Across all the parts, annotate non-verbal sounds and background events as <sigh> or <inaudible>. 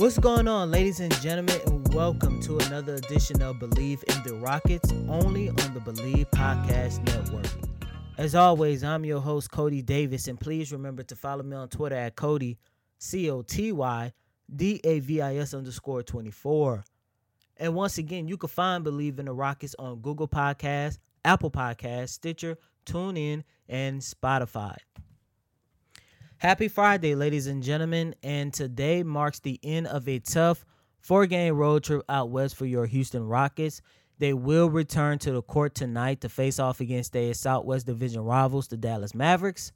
What's going on, ladies and gentlemen, and welcome to another edition of Believe in the Rockets, only on the Believe Podcast Network. As always, I'm your host, Coty Davis, and please remember to follow me on Twitter at Coty, C O T Y D A V I S underscore 24. And once again, you can find Believe in the Rockets on Google Podcasts, Apple Podcasts, Stitcher, TuneIn, and Spotify. Happy Friday, ladies and gentlemen, and today marks the end of a tough four game road trip out west for your Houston Rockets. They will return to the court tonight to face off against their Southwest Division rivals, the Dallas Mavericks.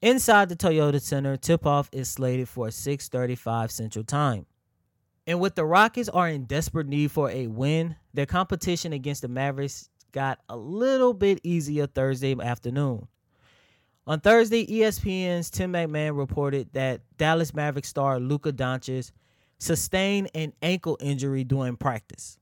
Inside the Toyota Center, tip off is slated for 6:35 Central Time. And with the Rockets are in desperate need for a win, their competition against the Mavericks got a little bit easier Thursday afternoon. On Thursday, ESPN's Tim McMahon reported that Dallas Mavericks star Luka Doncic sustained an ankle injury during practice.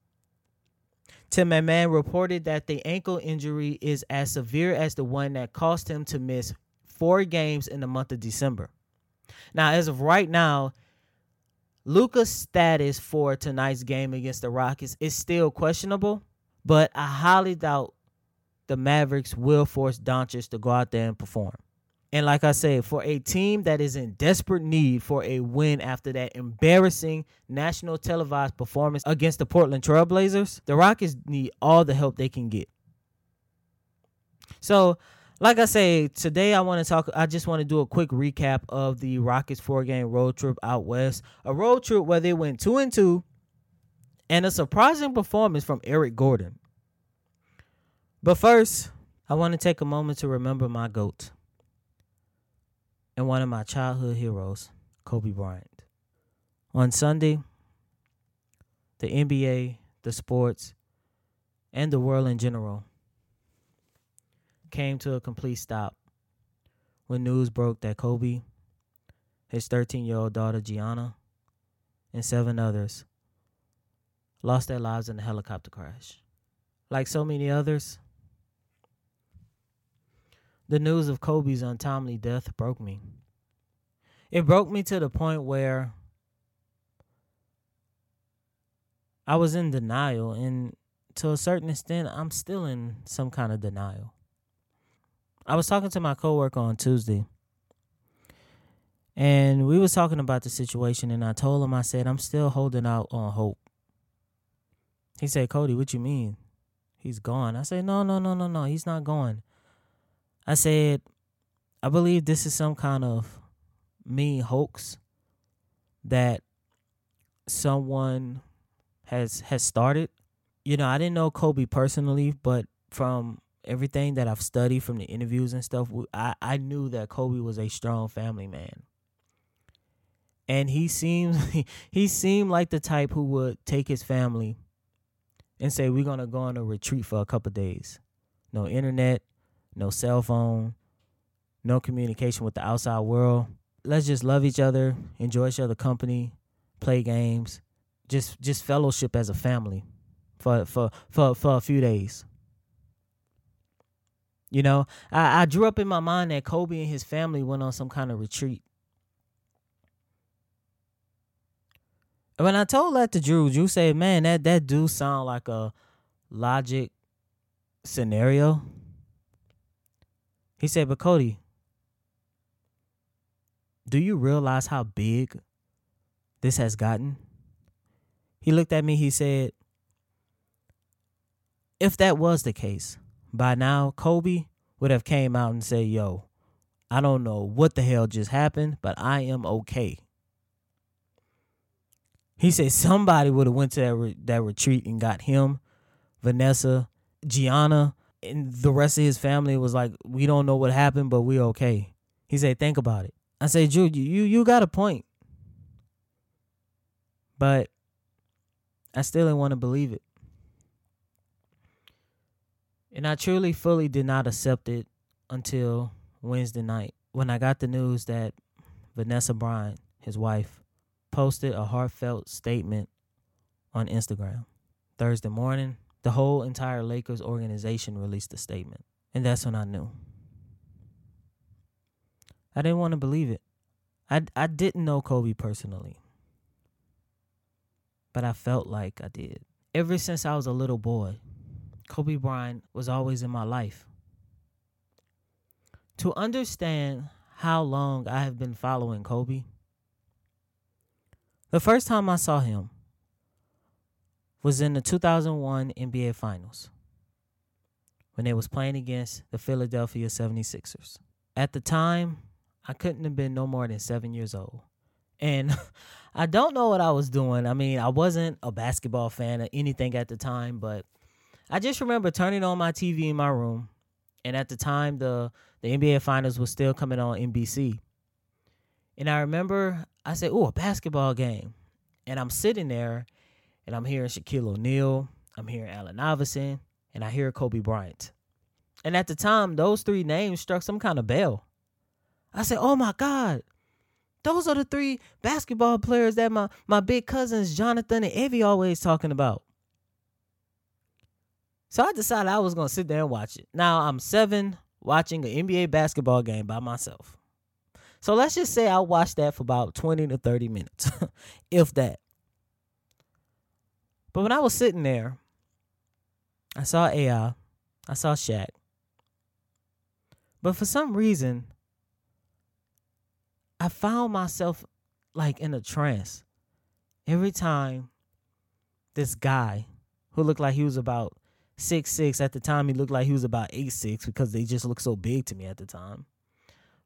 Tim McMahon reported that the ankle injury is as severe as the one that caused him to miss four games in the month of December. Now, as of right now, Luka's status for tonight's game against the Rockets is still questionable, but I highly doubt the Mavericks will force Doncic to go out there and perform. And like I said, for a team that is in desperate need for a win after that embarrassing national televised performance against the Portland Trailblazers, the Rockets need all the help they can get. So, like I say, today I want to talk. I just want to do a quick recap of the Rockets four game road trip out west. A road trip where they went two and two, and a surprising performance from Eric Gordon. But first, I want to take a moment to remember my GOAT and one of my childhood heroes, Kobe Bryant. On Sunday, the NBA, the sports, and the world in general came to a complete stop when news broke that Kobe, his 13 year old daughter Gianna, and seven others lost their lives in a helicopter crash. Like so many others, the news of Kobe's untimely death broke me. It broke me to the point where I was in denial, and to a certain extent, I'm still in some kind of denial. I was talking to my coworker on Tuesday, and we was talking about the situation, and I told him, I said, I'm still holding out on hope. He said, Coty, what you mean? He's gone. I said, no, no, no, no, no, he's not gone. I said, I believe this is some kind of mean hoax that someone has has started. You know, I didn't know Kobe personally, but from everything that I've studied from the interviews and stuff, I, I knew that Kobe was a strong family man. And he seems <laughs> he seemed like the type who would take his family and say, We're gonna go on a retreat for a couple days. No internet, no cell phone, no communication with the outside world. Let's just love each other, enjoy each other company, play games, just just fellowship as a family for for for for a few days. You know, I, I drew up in my mind that Kobe and his family went on some kind of retreat. And when I told that to Drew, Drew said, Man, that, that do sound like a logic scenario. He said, But Coty, do you realize how big this has gotten? He looked at me, he said, If that was the case, by now Kobe would have came out and say, "Yo, I don't know what the hell just happened, but I am okay." He said somebody would have went to that re- that retreat and got him, Vanessa, Gianna, and the rest of his family was like, "We don't know what happened, but we okay." He said, "Think about it." I said, "Jude, you you got a point." But I still didn't want to believe it. And I truly, fully did not accept it until Wednesday night when I got the news that Vanessa Bryant, his wife, posted a heartfelt statement on Instagram. Thursday morning, the whole entire Lakers organization released a statement. And that's when I knew. I didn't want to believe it. I, I didn't know Kobe personally, but I felt like I did. Ever since I was a little boy, Kobe Bryant was always in my life. To understand how long I have been following Kobe, the first time I saw him was in the 2001 NBA Finals when they was playing against the Philadelphia 76ers. At the time, I couldn't have been no more than 7 years old. And <laughs> I don't know what I was doing. I mean, I wasn't a basketball fan or anything at the time, but I just remember turning on my TV in my room, and at the time the the NBA Finals was still coming on NBC. And I remember I said, "Oh, a basketball game," and I'm sitting there, and I'm hearing Shaquille O'Neal, I'm hearing Allen Iverson, and I hear Kobe Bryant. And at the time, those three names struck some kind of bell. I said, "Oh my God, those are the three basketball players that my my big cousins Jonathan and Evie always talking about." So I decided I was gonna sit there and watch it. Now I'm seven watching an NBA basketball game by myself. So let's just say I watched that for about 20 to 30 minutes, <laughs> if that. But when I was sitting there, I saw AI, I saw Shaq. But for some reason, I found myself like in a trance every time this guy who looked like he was about six six. At the time, he looked like he was about eight six because they just looked so big to me at the time.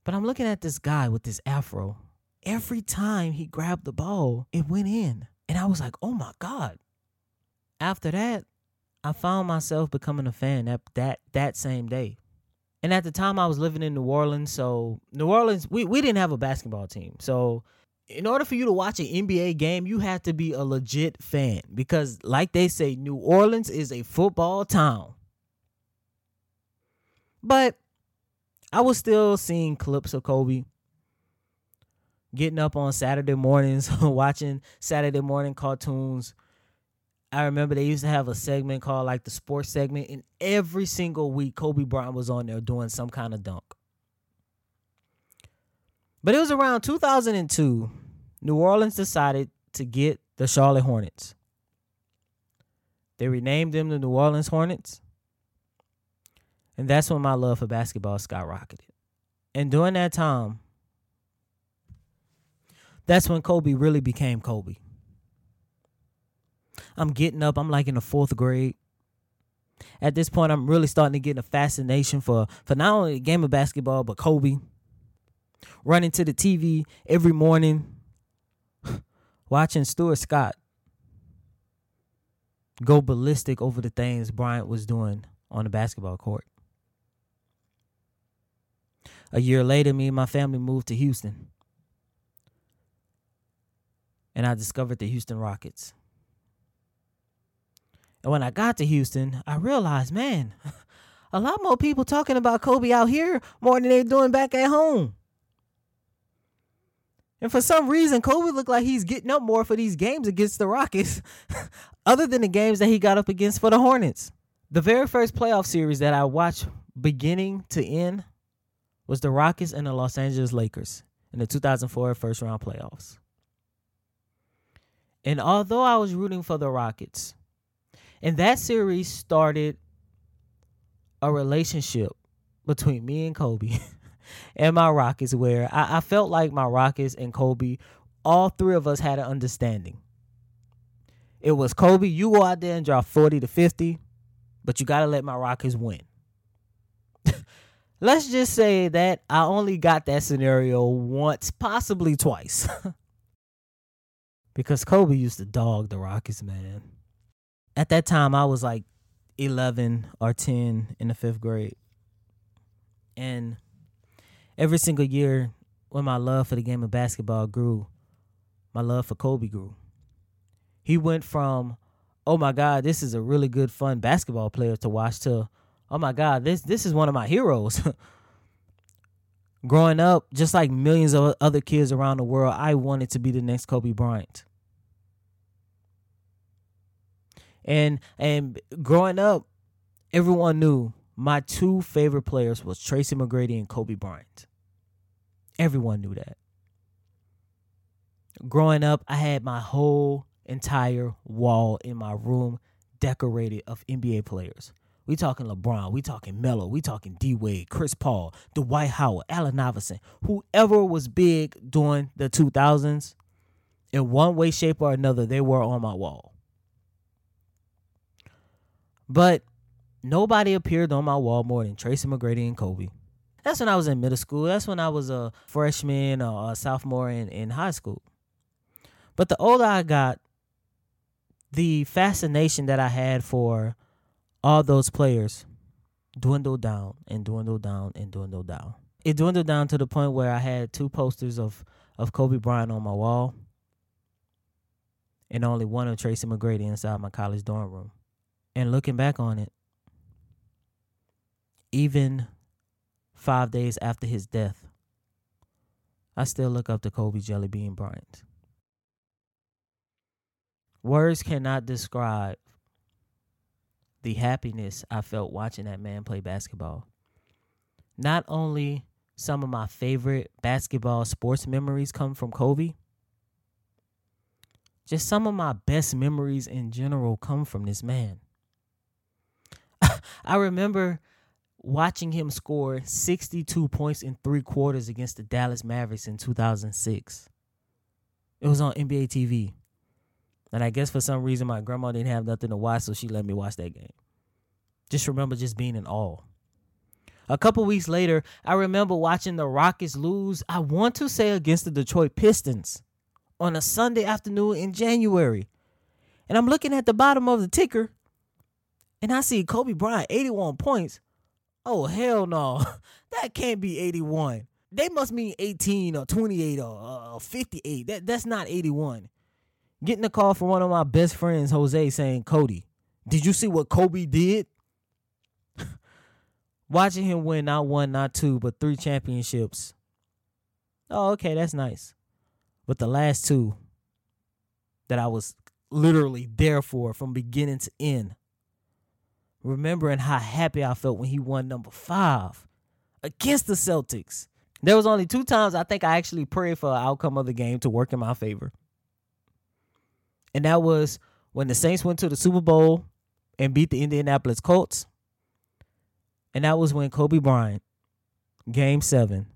But I'm looking at this guy with this afro. Every time he grabbed the ball, it went in, and I was like, "Oh my god!" After that, I found myself becoming a fan that that that same day. And at the time, I was living in New Orleans, so New Orleans, we, we didn't have a basketball team. So in order for you to watch an NBA game, you have to be a legit fan because, like they say, New Orleans is a football town. But I was still seeing clips of Kobe getting up on Saturday mornings, <laughs> watching Saturday morning cartoons. I remember they used to have a segment called like the sports segment, and every single week Kobe Bryant was on there doing some kind of dunk. But it was around 2002, New Orleans decided to get the Charlotte Hornets. They renamed them the New Orleans Hornets. And that's when my love for basketball skyrocketed. And during that time, that's when Kobe really became Kobe. I'm getting up, I'm like in the fourth grade. At this point, I'm really starting to get a fascination for, for not only the game of basketball, but Kobe running to the TV every morning, <sighs> watching Stuart Scott go ballistic over the things Bryant was doing on the basketball court. A year later, me and my family moved to Houston. And I discovered the Houston Rockets. And when I got to Houston, I realized, man, <laughs> a lot more people talking about Kobe out here more than they're doing back at home. And for some reason, Kobe looked like he's getting up more for these games against the Rockets, <laughs> other than the games that he got up against for the Hornets. The very first playoff series that I watched beginning to end was the Rockets and the Los Angeles Lakers in the 2004 first round playoffs. And although I was rooting for the Rockets, and that series started a relationship between me and Kobe. <laughs> and my Rockets where I, I felt like my Rockets and Kobe, all three of us had an understanding. It was Kobe, you go out there and drop 40 to 50, but you got to let my Rockets win. <laughs> let's just say that I only got that scenario once, possibly twice. <laughs> because Kobe used to dog the Rockets, man. At that time, I was like 11 or 10 in the fifth grade. And every single year, when my love for the game of basketball grew, my love for Kobe grew. He went from, oh my God, this is a really good, fun basketball player to watch, to, oh my God, this this is one of my heroes. <laughs> Growing up, just like millions of other kids around the world, I wanted to be the next Kobe Bryant. And and growing up, everyone knew my two favorite players was Tracy McGrady and Kobe Bryant. Everyone knew that. Growing up, I had my whole entire wall in my room decorated of NBA players. We talking LeBron, we talking Melo, we talking D Wade, Chris Paul, Dwight Howard, Allen Iverson, whoever was big during the 2000s, in one way, shape, or another, they were on my wall. But nobody appeared on my wall more than Tracy McGrady and Kobe. That's when I was in middle school. That's when I was a freshman or a sophomore in, in high school. But the older I got, the fascination that I had for all those players dwindled down and dwindled down and dwindled down. It dwindled down to the point where I had two posters of, of Kobe Bryant on my wall and only one of Tracy McGrady inside my college dorm room. And looking back on it, even five days after his death, I still look up to Kobe Jellybean Bryant. Words cannot describe the happiness I felt watching that man play basketball. Not only some of my favorite basketball sports memories come from Kobe, just some of my best memories in general come from this man. <laughs> I remember watching him score 62 points in three quarters against the Dallas Mavericks in 2006. It was on NBA TV. And I guess for some reason my grandma didn't have nothing to watch, so she let me watch that game. Just remember just being in awe. A couple weeks later, I remember watching the Rockets lose, I want to say against the Detroit Pistons on a Sunday afternoon in January. And I'm looking at the bottom of the ticker and I see Kobe Bryant 81 points. Oh hell no, <laughs> that can't be 81. They must mean 18 or 28 or uh, 58. That that's not 81. Getting a call from one of my best friends, Jose, saying, "Coty, did you see what Kobe did?" <laughs> Watching him win not one, not two, but three championships. Oh, okay, that's nice. But the last two that I was literally there for from beginning to end remembering how happy I felt when he won number five against the Celtics. There was only two times I think I actually prayed for the outcome of the game to work in my favor. And that was when the Saints went to the Super Bowl and beat the Indianapolis Colts. And that was when Kobe Bryant, game seven,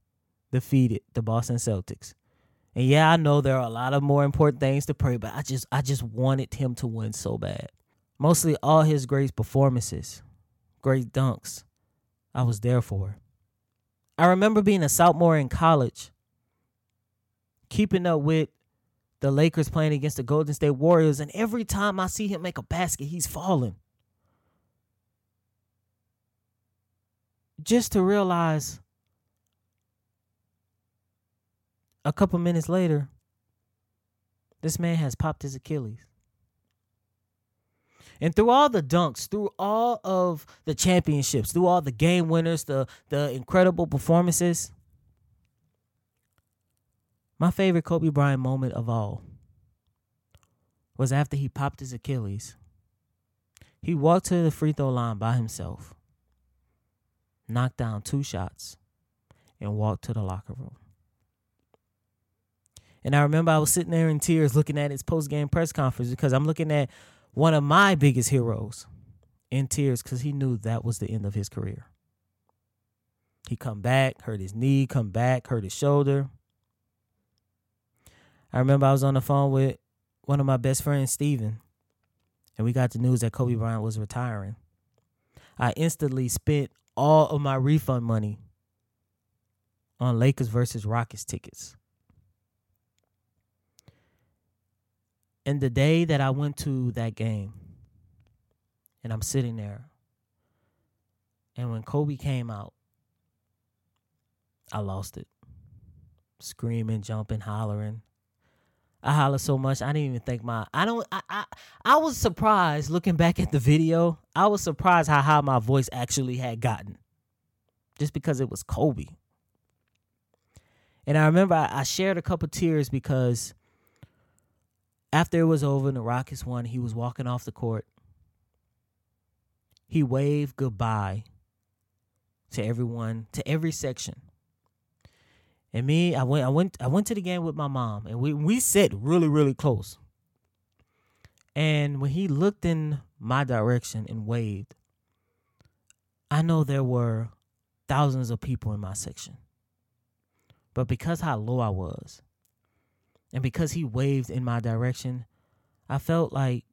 defeated the Boston Celtics. And yeah, I know there are a lot of more important things to pray, but I just I just wanted him to win so bad mostly all his great performances, great dunks, I was there for. I remember being a sophomore in college, keeping up with the Lakers playing against the Golden State Warriors, and every time I see him make a basket, he's falling. Just to realize a couple minutes later, this man has popped his Achilles. And through all the dunks, through all of the championships, through all the game winners, the the incredible performances, my favorite Kobe Bryant moment of all was after he popped his Achilles. He walked to the free throw line by himself, knocked down two shots, and walked to the locker room. And I remember I was sitting there in tears looking at his post game press conference because I'm looking at one of my biggest heroes in tears because he knew that was the end of his career. He come back, hurt his knee, come back, hurt his shoulder. I remember I was on the phone with one of my best friends, Steven, and we got the news that Kobe Bryant was retiring. I instantly spent all of my refund money on Lakers versus Rockets tickets. And the day that I went to that game, and I'm sitting there, and when Kobe came out, I lost it. Screaming, jumping, hollering. I hollered so much I didn't even think my I don't I, I I was surprised looking back at the video. I was surprised how high my voice actually had gotten. Just because it was Kobe. And I remember I, I shared a couple tears because after it was over and the Rockets won, he was walking off the court. He waved goodbye to everyone, to every section. And me, I went, I went, I went to the game with my mom, and we we sat really, really close. And when he looked in my direction and waved, I know there were thousands of people in my section. But because how low I was, and because he waved in my direction, I felt like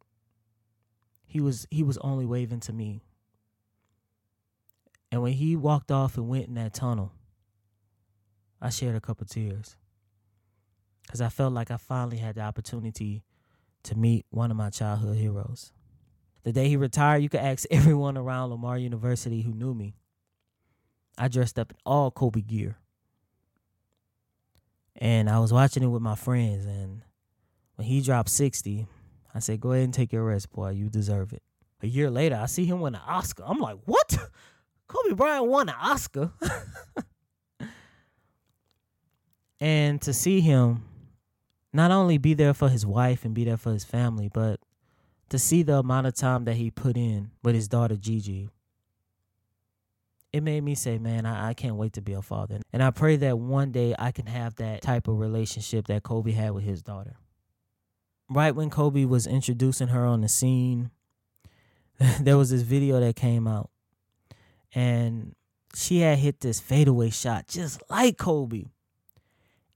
he was he was only waving to me. And when he walked off and went in that tunnel, I shared a couple tears because I felt like I finally had the opportunity to meet one of my childhood heroes. The day he retired, you could ask <laughs> everyone around Lamar University who knew me. I dressed up in all Kobe gear. And I was watching it with my friends. And when he dropped 60, I said, Go ahead and take your rest, boy. You deserve it. A year later, I see him win an Oscar. I'm like, What? <laughs> Kobe Bryant won an Oscar? <laughs> And to see him not only be there for his wife and be there for his family, but to see the amount of time that he put in with his daughter Gigi, it made me say, man, I, I can't wait to be a father. And I pray that one day I can have that type of relationship that Kobe had with his daughter. Right when Kobe was introducing her on the scene, <laughs> there was this video that came out. And she had hit this fadeaway shot just like Kobe.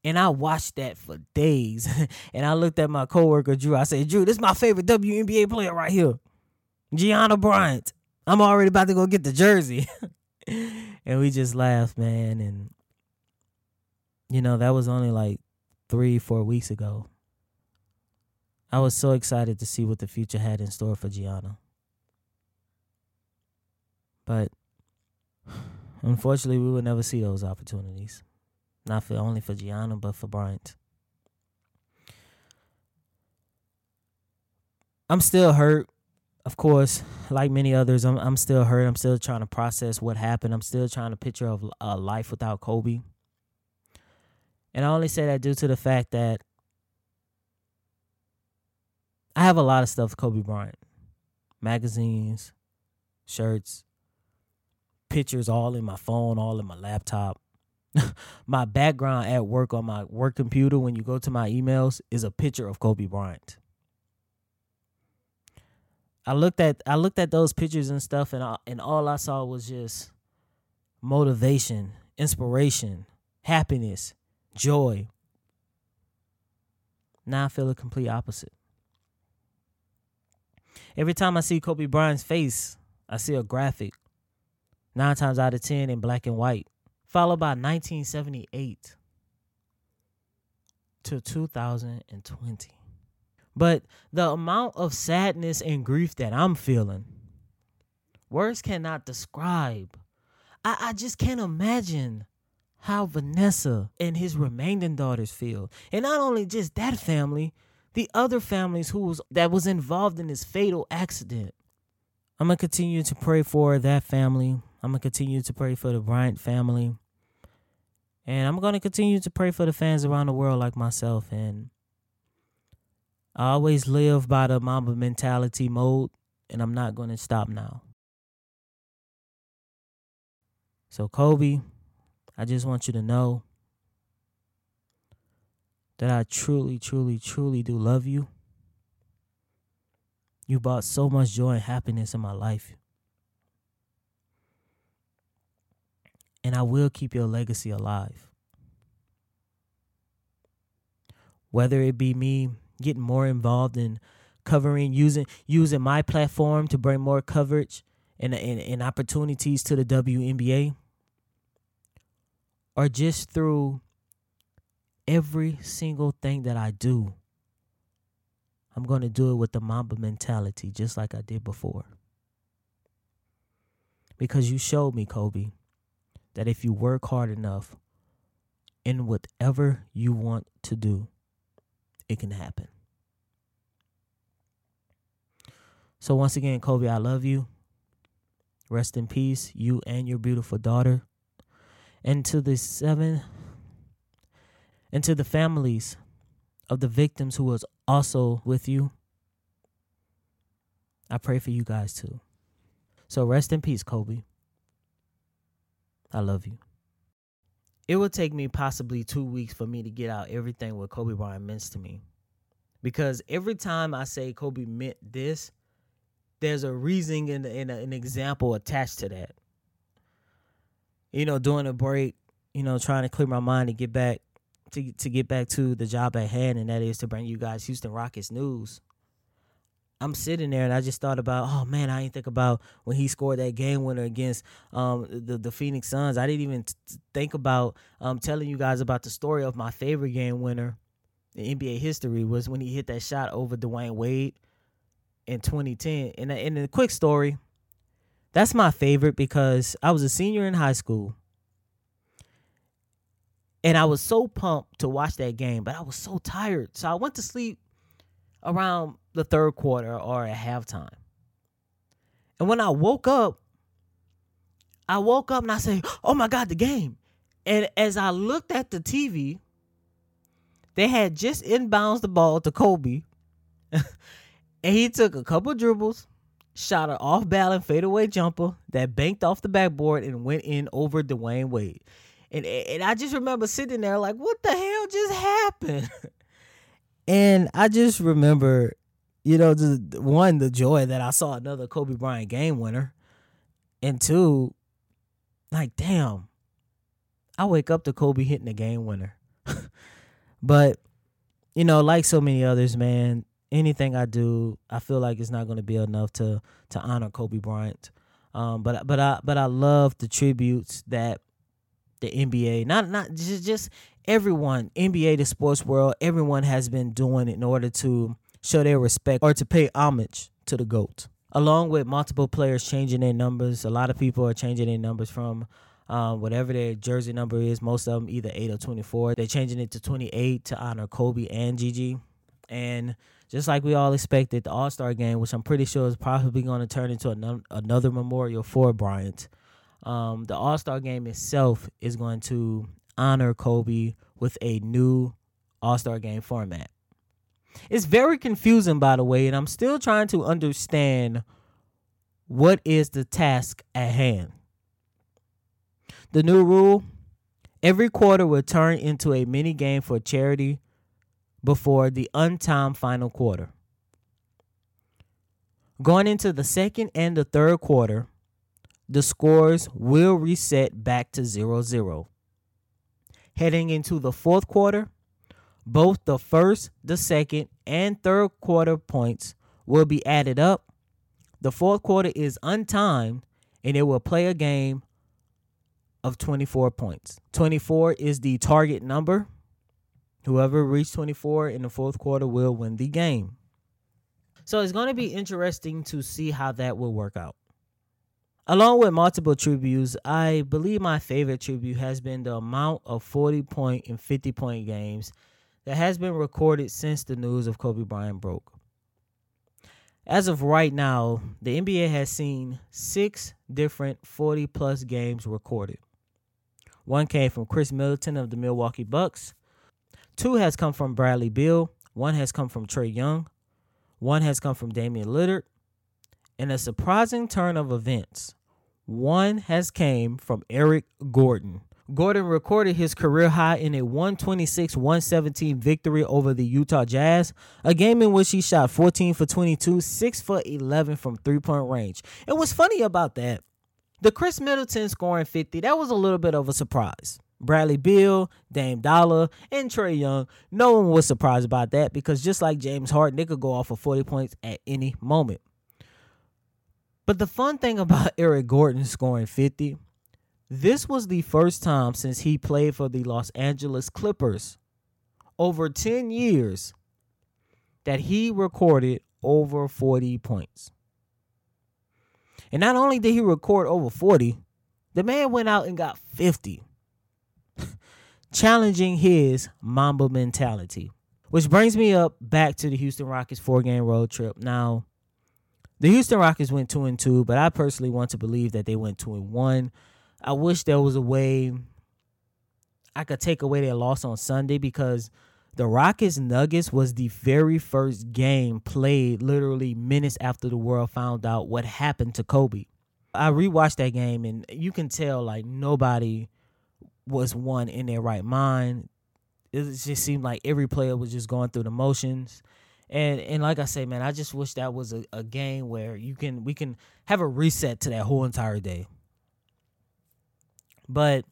And I watched that for days. <laughs> and I looked at my coworker Drew. I said, Drew, this is my favorite WNBA player right here. Gianna Bryant. I'm already about to go get the jersey. <laughs> <laughs> and we just laughed, man. And you know, that was only like three, four weeks ago. I was so excited to see what the future had in store for Gianna. But unfortunately, we would never see those opportunities. Not for only for Gianna, but for Bryant. I'm still hurt. Of course, like many others, I'm I'm still hurt. I'm still trying to process what happened. I'm still trying to picture of a life without Kobe. And I only say that due to the fact that I have a lot of stuff Kobe Bryant. Magazines, shirts, pictures all in my phone, all in my laptop. <laughs> my background at work on my work computer when you go to my emails is a picture of Kobe Bryant. I looked at I looked at those pictures and stuff and I, and all I saw was just motivation, inspiration, happiness, joy. Now I feel the complete opposite. Every time I see Kobe Bryant's face, I see a graphic. Nine times out of ten in black and white followed by 1978 to 2020. But the amount of sadness and grief that I'm feeling, words cannot describe. I, I just can't imagine how Vanessa and his remaining daughters feel. And not only just that family, the other families who was that was involved in this fatal accident. I'm gonna continue to pray for that family. I'm gonna continue to pray for the Bryant family. And I'm to continue to pray for the fans around the world like myself. And I always live by the Mamba mentality mode, and I'm not going to stop now. So, Kobe, I just want you to know that I truly, truly, truly do love you. You brought so much joy and happiness in my life. and I will keep your legacy alive. Whether it be me getting more involved in covering using using my platform to bring more coverage and, and, and opportunities to the WNBA, or just through every single thing that I do, I'm going to do it with the Mamba mentality, just like I did before. Because you showed me, Kobe, that if you work hard enough in whatever you want to do, it can happen. So, once again, Kobe, I love you. Rest in peace, you and your beautiful daughter. And to the seven, and to the families of the victims who was also with you, I pray for you guys too. So rest in peace, Kobe. I love you. It will take me possibly two weeks for me to get out everything what Kobe Bryant means to me. Because every time I say Kobe meant this, there's a reason and, and an example attached to that. You know, during a break, you know, trying to clear my mind to get back to to get back to the job at hand, and that is to bring you guys Houston Rockets news. I'm sitting there and I just thought about, oh man, I didn't think about when he scored that game winner against um, the the Phoenix Suns. I didn't even t- think about um, telling you guys about the story of my favorite game winner in NBA history was when he hit that shot over Dwyane Wade in 2010. And in a quick story, that's my favorite because I was a senior in high school. And I was so pumped to watch that game, but I was so tired. So I went to sleep around the third quarter or at halftime. And when I woke up, I woke up and I said, Oh my God, the game. And as I looked at the TV, they had just inbounds the ball to Kobe. <laughs> and he took a couple dribbles, shot an off balance fadeaway jumper that banked off the backboard and went in over Dwyane Wade. And, and I just remember sitting there like, what the hell just happened? <laughs> and I just remember, you know, the one, the joy that I saw another Kobe Bryant game winner. And two, like, damn, I wake up to Kobe hitting a game winner. <laughs> but, you know, like so many others, man, anything I do, I feel like it's not going to be enough to to honor Kobe Bryant. Um, but but I but I love the tributes that the NBA, not not just just everyone, NBA, the sports world, everyone has been doing in order to show their respect or to pay homage to the GOAT. Along with multiple players changing their numbers, a lot of people are changing their numbers from um, whatever their jersey number is. Most of them either 8 or 24. They're changing it to 28 to honor Kobe and Gigi. And just like we all expected, the All Star game, which I'm pretty sure is probably going to turn into another, another memorial for Bryant, um, the All Star game itself is going to honor Kobe with a new All Star game format. It's very confusing, by the way, and I'm still trying to understand what is the task at hand. The new rule every quarter will turn into a mini game for charity before the untimed final quarter. Going into the second and the third quarter, the scores will reset back to 0 0. Heading into the fourth quarter, both the first, the second, and third quarter points will be added up. The fourth quarter is untimed and it will play a game of 24 points. 24 is the target number. Whoever reaches 24 in the fourth quarter will win the game. So it's going to be interesting to see how that will work out. Along with multiple tributes, I believe my favorite tribute has been the amount of 40 point and 50 point games that has been recorded since the news of Kobe Bryant broke. As of right now, the NBA has seen six different 40 plus games recorded. One came from Khris Middleton of the Milwaukee Bucks. Two has come from Bradley Beal. One has come from Trae Young. One has come from Damian Lillard. In a surprising turn of events, one has came from Eric Gordon. Gordon recorded his career high in a 126-117 victory over the Utah Jazz, a game in which he shot 14 for 22, 6 for 11 from three-point range. And what's funny about that, the Khris Middleton scoring 50, that was a little bit of a surprise. Bradley Beal, Dame Dollar, and Trae Young. No one was surprised about that because just like James Harden, they could go off for 40 points at any moment. But the fun thing about <laughs> Eric Gordon scoring 50, This was the first time since he played for the Los Angeles Clippers over 10 years that he recorded over 40 points. And not only did he record over 40, the man went out and got 50, <laughs> challenging his Mamba mentality. Which brings me up back to the Houston Rockets four game road trip. Now, the Houston Rockets went two and two, but I personally want to believe that they went two and one. I wish there was a way I could take away their loss on Sunday because the Rockets Nuggets was the very first game played literally minutes after the world found out what happened to Kobe. I rewatched that game and you can tell like nobody was one in their right mind. It just seemed like every player was just going through the motions. And and like I say, man, I just wish that was a, a game where you can we can have a reset to that whole entire day. But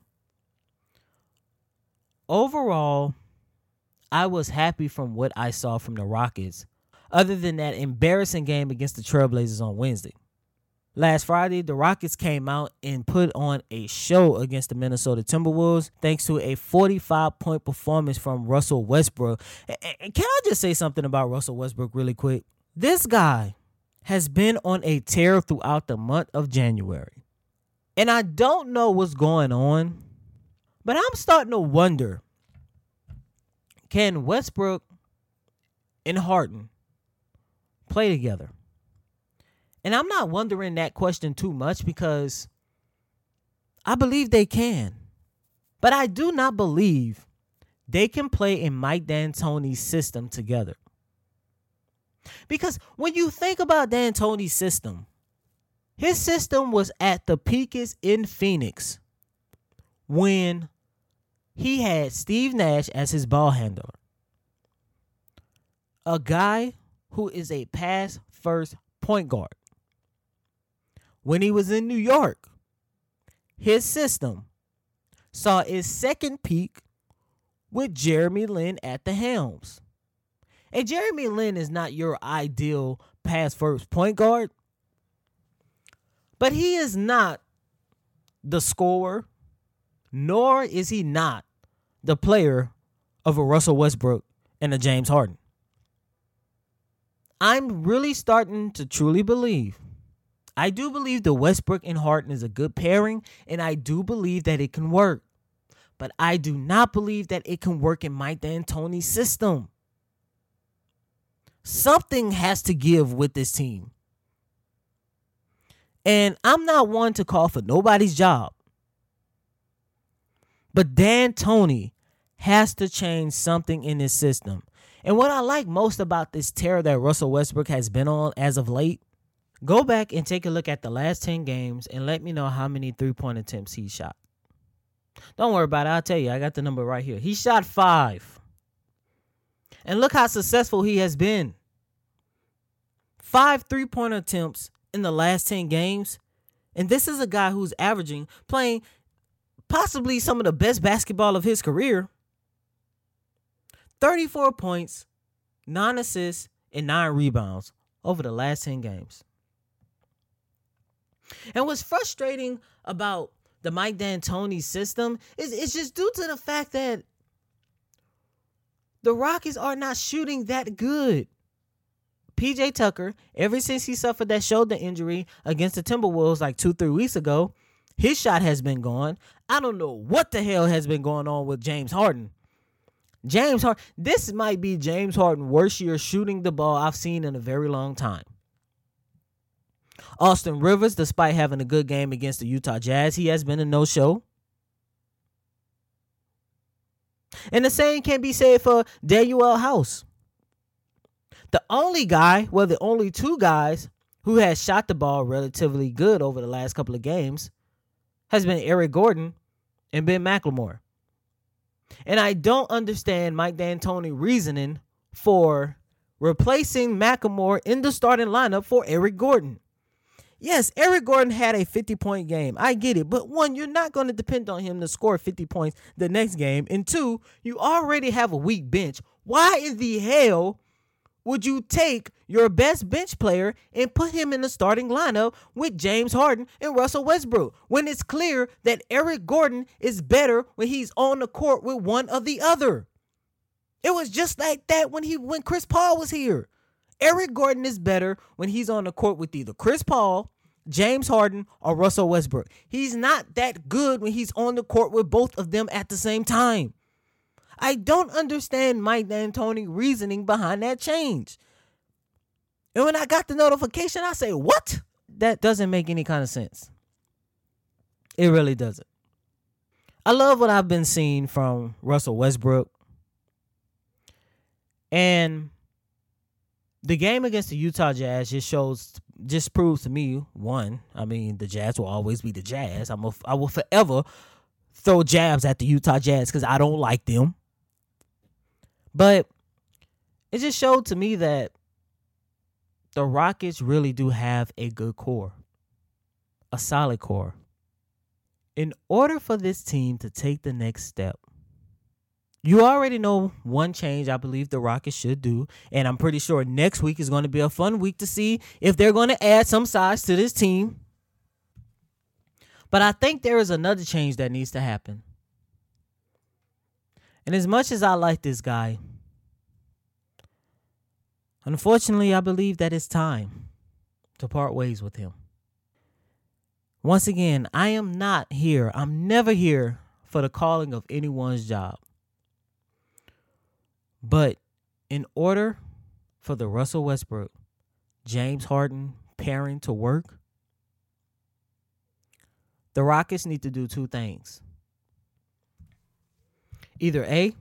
overall, I was happy from what I saw from the Rockets, other than that embarrassing game against the Trailblazers on Wednesday. Last Friday, the Rockets came out and put on a show against the Minnesota Timberwolves thanks to a 45 point performance from Russell Westbrook. And can I just say something about Russell Westbrook really quick? This guy has been on a tear throughout the month of January. And I don't know what's going on, but I'm starting to wonder can Westbrook and Harden play together? And I'm not wondering that question too much because I believe they can. But I do not believe they can play in Mike D'Antoni's system together. Because when you think about D'Antoni's system, his system was at the peakest in Phoenix when he had Steve Nash as his ball handler. A guy who is a pass first point guard. When he was in New York, his system saw its second peak with Jeremy Lin at the helms. And Jeremy Lin is not your ideal pass first point guard, but he is not the scorer, nor is he not the player of a Russell Westbrook and a James Harden. I'm really starting to truly believe. I do believe the Westbrook and Harden is a good pairing, and I do believe that it can work. But I do not believe that it can work in Mike D'Antoni's system. Something has to give with this team. And I'm not one to call for nobody's job. But D'Antoni has to change something in his system. And what I like most about this tear that Russell Westbrook has been on as of late, go back and take a look at the last 10 games and let me know how many three point attempts he shot. Don't worry about it. I'll tell you. I got the number right here. He shot five. And look how successful he has been. Five three point attempts in the last 10 games. And this is a guy who's averaging, playing possibly some of the best basketball of his career. 34 points, 9 assists, and 9 rebounds over the last 10 games. And what's frustrating about the Mike D'Antoni system is it's just due to the fact that the Rockets are not shooting that good. PJ Tucker, ever since he suffered that shoulder injury against the Timberwolves like two, three weeks ago, his shot has been gone. I don't know what the hell has been going on with James Harden. James Harden, this might be James Harden worst year shooting the ball I've seen in a very long time. Austin Rivers, despite having a good game against the Utah Jazz, he has been a no show. And the same can be said for Danuel House. The only guy, well, the only two guys who has shot the ball relatively good over the last couple of games has been Eric Gordon and Ben McLemore. And I don't understand Mike D'Antoni reasoning for replacing McLemore in the starting lineup for Eric Gordon. Yes, Eric Gordon had a 50 point game. I get it. But one, you're not going to depend on him to score 50 points the next game. And two, you already have a weak bench. Why in the hell would you take your best bench player and put him in the starting lineup with James Harden and Russell Westbrook when it's clear that Eric Gordon is better when he's on the court with one of the other? It was just like that when he when Chris Paul was here. Eric Gordon is better when he's on the court with either Chris Paul, James Harden, or Russell Westbrook. He's not that good when he's on the court with both of them at the same time. I don't understand Mike D'Antoni reasoning behind that change. And when I got the notification, I say, "What? That doesn't make any kind of sense." It really doesn't. I love what I've been seeing from Russell Westbrook. And the game against the Utah Jazz just shows just proves to me one, I mean, the Jazz will always be the Jazz. I'm a, I will forever throw jabs at the Utah Jazz cuz I don't like them. But it just showed to me that the Rockets really do have a good core, a solid core. In order for this team to take the next step, you already know one change I believe the Rockets should do. And I'm pretty sure next week is going to be a fun week to see if they're going to add some size to this team. But I think there is another change that needs to happen. And as much as I like this guy, unfortunately, I believe that it's time to part ways with him. Once again, I am not here. I'm never here for the calling of anyone's job. But in order for the Russell Westbrook, James Harden pairing to work, the Rockets need to do two things either A,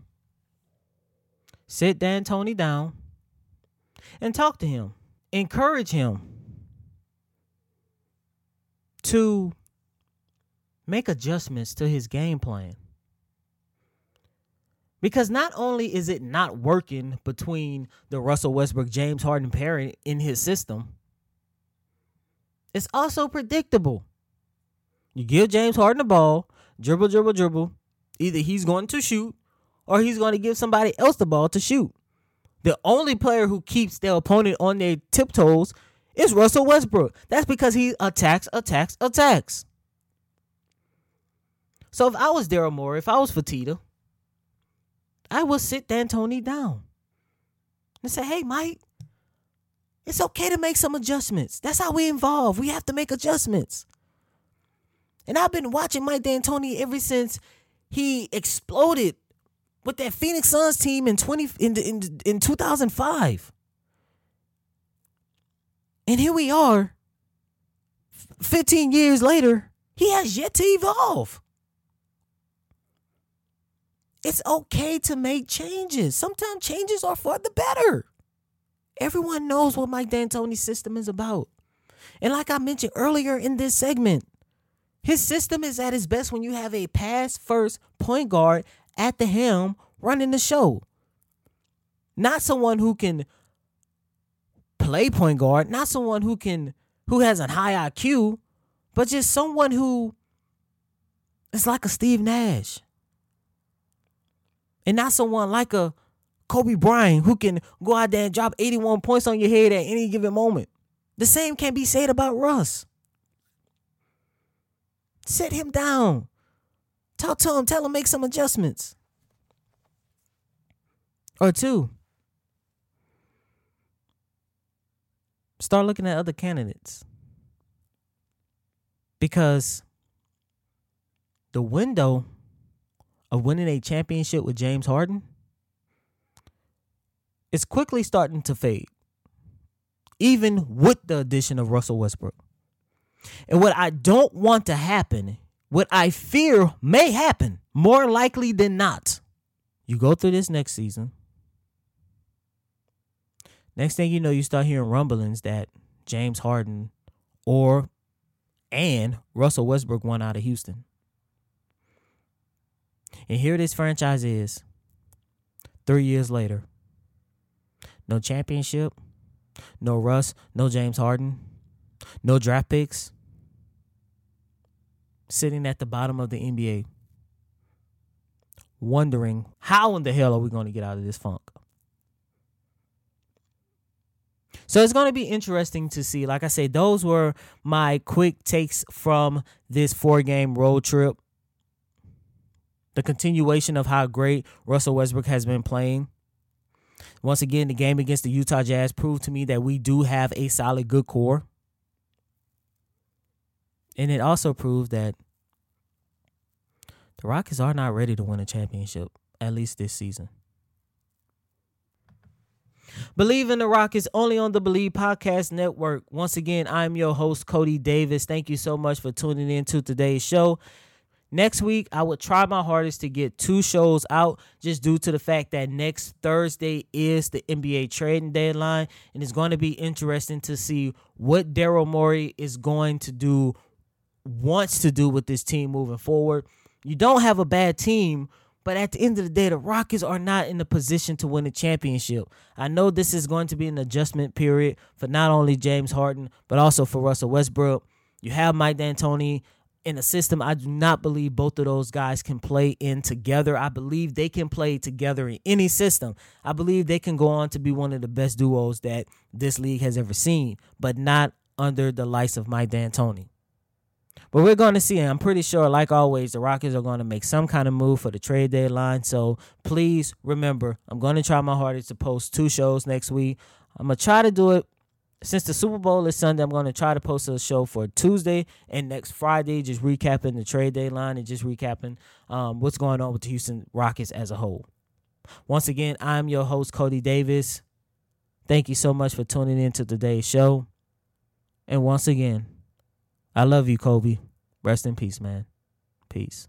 sit D'Antoni down and talk to him, encourage him to make adjustments to his game plan. Because not only is it not working between the Russell Westbrook James Harden pairing in his system, it's also predictable. You give James Harden the ball, dribble, dribble, dribble, Either he's going to shoot or he's going to give somebody else the ball to shoot. The only player who keeps their opponent on their tiptoes is Russell Westbrook. That's because he attacks, attacks, attacks. So if I was Daryl Morey, if I was Fertitta, I will sit D'Antoni down and say, hey, Mike, it's okay to make some adjustments. That's how we evolve. We have to make adjustments. And I've been watching Mike D'Antoni ever since he exploded with that Phoenix Suns team in 20 in in, in 2005. And here we are 15 years later, he has yet to evolve. It's okay to make changes. Sometimes changes are for the better. Everyone knows what Mike D'Antoni's system is about. And like I mentioned earlier in this segment, his system is at its best when you have a pass first point guard at the helm running the show. Not someone who can play point guard, not someone who can who has a high IQ, but just someone who is like a Steve Nash. And not someone like a Kobe Bryant who can go out there and drop 81 points on your head at any given moment. The same can be said about Russ. Sit him down. Talk to him. Tell him make some adjustments. Or two. Start looking at other candidates. Because the window of winning a championship with James Harden is quickly starting to fade, even with the addition of Russell Westbrook. And what I don't want to happen, what I fear may happen, more likely than not, you go through this next season. Next thing you know, you start hearing rumblings that James Harden or and Russell Westbrook won out of Houston. And here this franchise is three years later. No championship, no Russ, no James Harden, no draft picks. Sitting at the bottom of the NBA. Wondering how in the hell are we going to get out of this funk? So it's going to be interesting to see. Like I said, those were my quick takes from this four game road trip. The continuation of how great Russell Westbrook has been playing. Once again, the game against the Utah Jazz proved to me that we do have a solid, good core. And it also proved that the Rockets are not ready to win a championship, at least this season. Believe in the Rockets only on the Believe Podcast Network. Once again, I'm your host, Coty Davis. Thank you so much for tuning in to today's show. Next week, I will try my hardest to get two shows out just due to the fact that next Thursday is the NBA trading deadline. And it's going to be interesting to see what Daryl Morey is going to do, wants to do with this team moving forward. You don't have a bad team, but at the end of the day, the Rockets are not in the position to win a championship. I know this is going to be an adjustment period for not only James Harden, but also for Russell Westbrook. You have Mike D'Antoni in a system I do not believe both of those guys can play in together. I believe they can play together in any system. I believe they can go on to be one of the best duos that this league has ever seen, but not under the likes of Mike D'Antoni. But we're going to see. I'm pretty sure, like always, the Rockets are going to make some kind of move for the trade deadline. So please remember, I'm going to try my hardest to post two shows next week. I'm going to try to do it since the Super Bowl is Sunday, I'm going to try to post a show for Tuesday and next Friday, just recapping the trade deadline and just recapping um, what's going on with the Houston Rockets as a whole. Once again, I'm your host, Coty Davis. Thank you so much for tuning in to today's show. And once again, I love you, Kobe. Rest in peace, man. Peace.